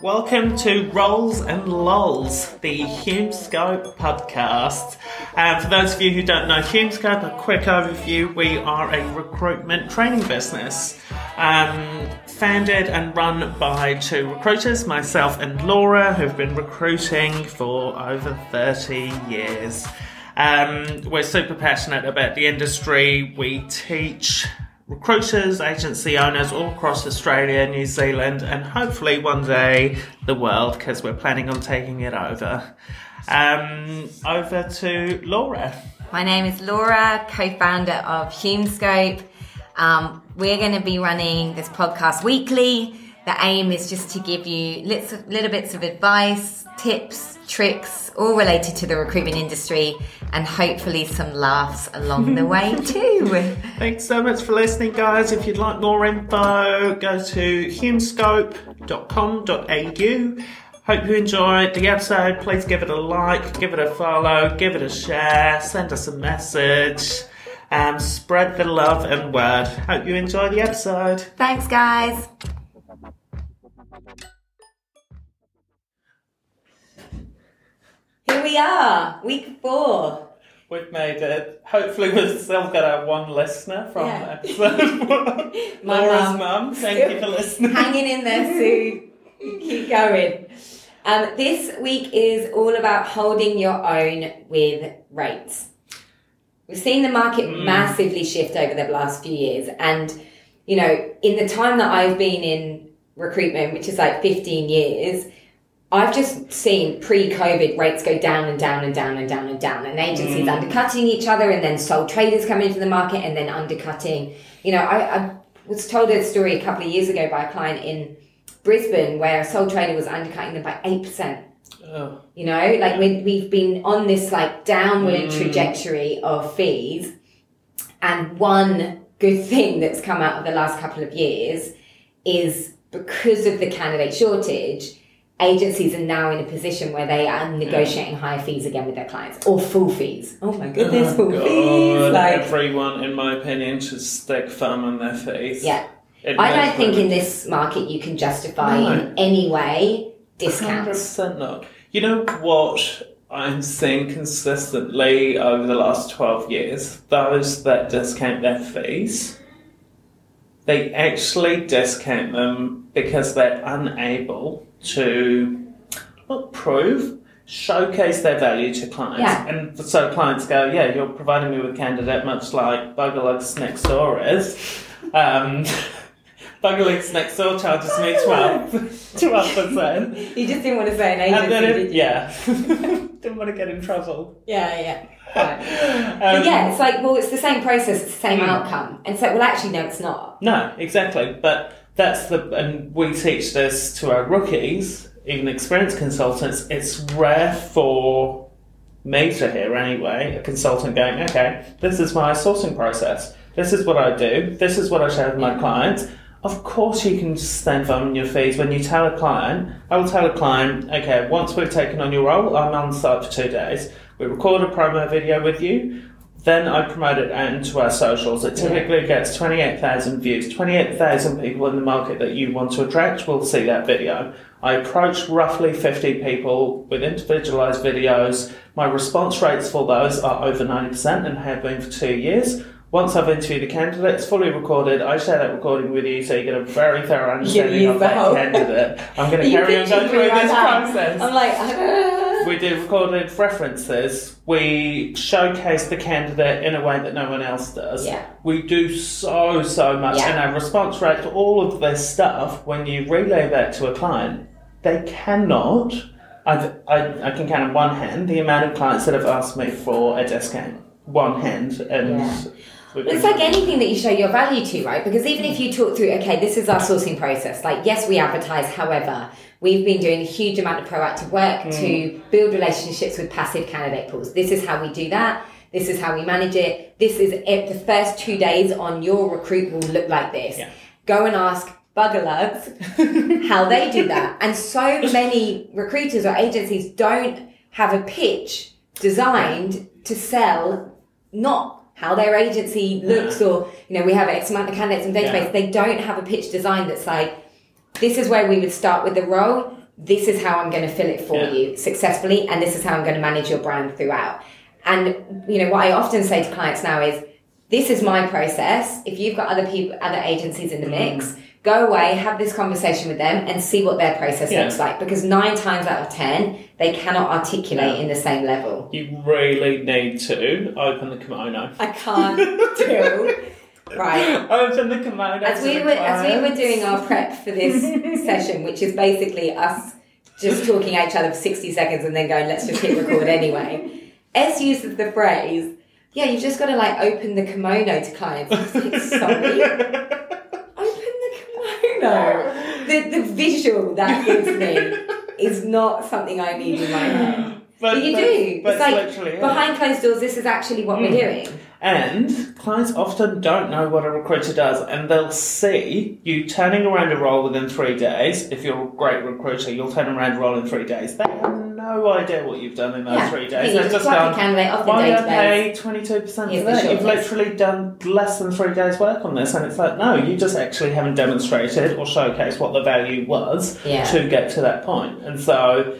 Welcome to Rolls and Lols, the HumeScope podcast. And for those of you who don't know HumeScope, a quick overview we are a recruitment training business. Um, founded and run by two recruiters, myself and Laura, who've been recruiting for over 30 years. Um, we're super passionate about the industry. We teach recruiters, agency owners all across Australia, New Zealand, and hopefully one day the world because we're planning on taking it over. Um, over to Laura. My name is Laura, co founder of HumeScope. Um, we're going to be running this podcast weekly. The aim is just to give you little, little bits of advice, tips, tricks, all related to the recruitment industry, and hopefully some laughs along the way too. Thanks so much for listening, guys. If you'd like more info, go to humescope.com.au. Hope you enjoyed the episode. Please give it a like, give it a follow, give it a share, send us a message, and spread the love and word. Hope you enjoy the episode. Thanks, guys. Here we are, week four. We've made it. Hopefully, we've still got our one listener from Yeah. episode one. My Laura's mum. Thank you for listening. Hanging in there, Sue. Keep going. Um, this week is all about holding your own with rates. We've seen the market massively shift over the last few years, and you know, in the time that I've been in recruitment, which is like 15 years, I've just seen pre-COVID rates go down and down and down and down and down, and agencies mm. undercutting each other, and then sole traders coming into the market and then undercutting. You know, I, I was told a story a couple of years ago by a client in Brisbane where a sole trader was undercutting them by eight percent. Oh, You know, like we, we've been on this like downward mm. trajectory of fees, and one good thing that's come out of the last couple of years is because of the candidate shortage, agencies are now in a position where they are negotiating higher fees again with their clients or full fees. Oh my oh, goodness, full fees! God, Like, everyone, in my opinion, should stick firm on their fees. yeah. It I don't think in this market you can justify No. in any way discounts. 100% not. You know what I'm seeing consistently over the last 12 years? Those that discount their fees, they actually discount them because they're unable to not prove, showcase their value to clients. Yeah. And so clients go, yeah, you're providing me with a candidate much like Buggerlugs next door is. Um, Buggerlugs next door charges me 12, 12%. You just didn't want to say an And then did it, you? yeah, didn't want to get in trouble. Yeah, yeah. Fine. Um, but yeah, it's like, well, it's the same process, it's the same outcome. And so, well, actually, no, it's not. No, exactly. But that's the, and we teach this to our rookies, even experienced consultants. It's rare for me to hear, anyway, a consultant going, okay, this is my sourcing process. This is what I do. This is what I share with my clients. Of course, you can stand on your fees when you tell a client. I will tell a client, okay, once we've taken on your role, I'm on site for two days. We record a promo video with you. Then I promote it out into our socials. It typically gets 28,000 views. 28,000 people in the market that you want to attract will see that video. I approach roughly 50 people with individualized videos. My response rates for those are over 90% and have been for two years. Once I've interviewed the candidate, it's fully recorded. I share that recording with you so you get a very thorough understanding of that whole- candidate. I'm going to carry on going through right this now. process. I'm like, ah. We do recorded references. We showcase the candidate in a way that no one else does. Yeah. We do so, so much. Yeah. And our response rate to all of this stuff, when you relay that to a client, they cannot. I've, I, I can count on one hand the amount of clients that have asked me for a desk discount. One hand. And Yeah. It's like anything that you show your value to, right? Because even if you talk through, okay, this is our sourcing process. Like, yes, we advertise. However, we've been doing a huge amount of proactive work mm. to build relationships with passive candidate pools. This is how we do that. This is how we manage it. This is it. The first two days on your recruit will look like this. Yeah. Go and ask bugger Buggerlugs how they do that. And so many recruiters or agencies don't have a pitch designed to sell not how their agency looks or you know we have X amount of candidates in database Yeah. they don't have a pitch design that's like this is where we would start with the role this is how I'm going to fill it for Yeah. you successfully, and this is how I'm going to manage your brand throughout. And you know what I often say to clients now is, this is my process. If you've got other people, other agencies in the Mm-hmm. mix, go away, have this conversation with them, and see what their process Yeah. looks like. Because nine times out of ten, they cannot articulate Yeah. in the same level. You really need to open the kimono. I can't do. Right. Open the kimono. As we were as we were doing our prep for this session, which is basically us just talking at each other for sixty seconds and then going, let's just hit record anyway. Ez uses the phrase, yeah, you've just got to like open the kimono to clients. Like, sorry, open the kimono. The visual that gives me is not something I need in my head. But, But you but- do. But it's like literally it. behind closed doors. This is actually what we're Mm. doing. And clients often don't know what a recruiter does, and they'll see you turning around a role within three days. If you're a great recruiter, you'll turn around a role in three days. They have no idea what you've done in those Yeah, three days. They've just gone, candidate off the why don't I database. pay 22% Here's that? You've literally done less than three days' work on this, and it's like, no, you just actually haven't demonstrated or showcased what the value was Yeah. to get to that point. And so,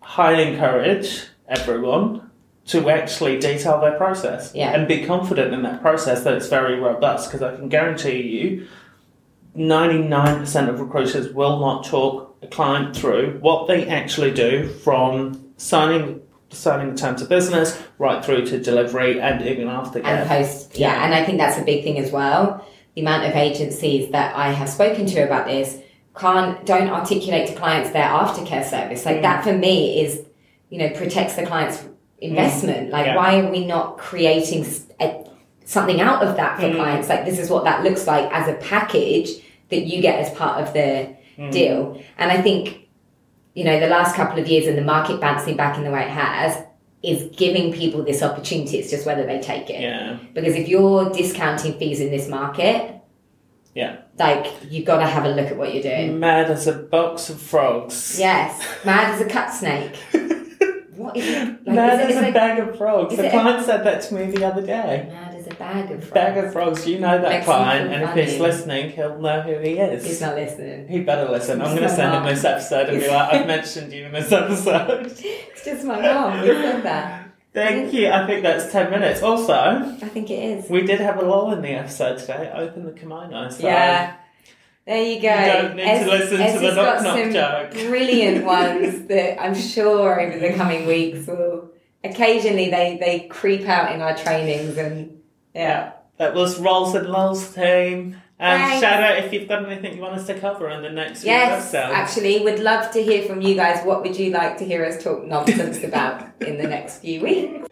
highly encourage everyone to actually detail their process Yeah. and be confident in that process that it's very robust because I can guarantee you 99% of recruiters will not talk a client through what they actually do from signing signing the terms of business right through to delivery and even after and post yeah. Yeah. and i think that's a big thing as well the amount of agencies that i have spoken to about this can't don't articulate to clients their aftercare service like Mm. that for me is you know protects the client's investment like Yeah. why are we not creating a, something out of that for Mm. clients like this is what that looks like as a package that you get as part of the Mm. deal and i think you know the last couple of years and the market bouncing back in the way it has is giving people this opportunity it's just whether they take it yeah because if you're discounting fees in this market, Yeah. like you've got to have a look at what you're doing. mad as a box of frogs Yes, mad as a cut snake. What is it? Like, mad is as a it- bag of frogs a- client said that to me the other day Mad bag of frogs. bag of frogs you know that Makes me client feel and if he's listening he'll know who he is He's not listening. He better listen. I'm going to send him mum. this episode and be like, I've mentioned you in this episode. It's just my mom who said that. Thank you. I think that's 10 minutes. Also, I think it is. we did have a lull in the episode today. Open the kimono. So Yeah. There you go. You don't need to listen to Ez the knock-knock some joke. brilliant ones that I'm sure over the coming weeks will occasionally they, they creep out in our trainings and yeah. That was Rolls and Lols team. And Thanks. shout out if you've got anything you want us to cover in the next Yes, episodes. actually, would love to hear from you guys. What would you like to hear us talk nonsense about in the next few weeks?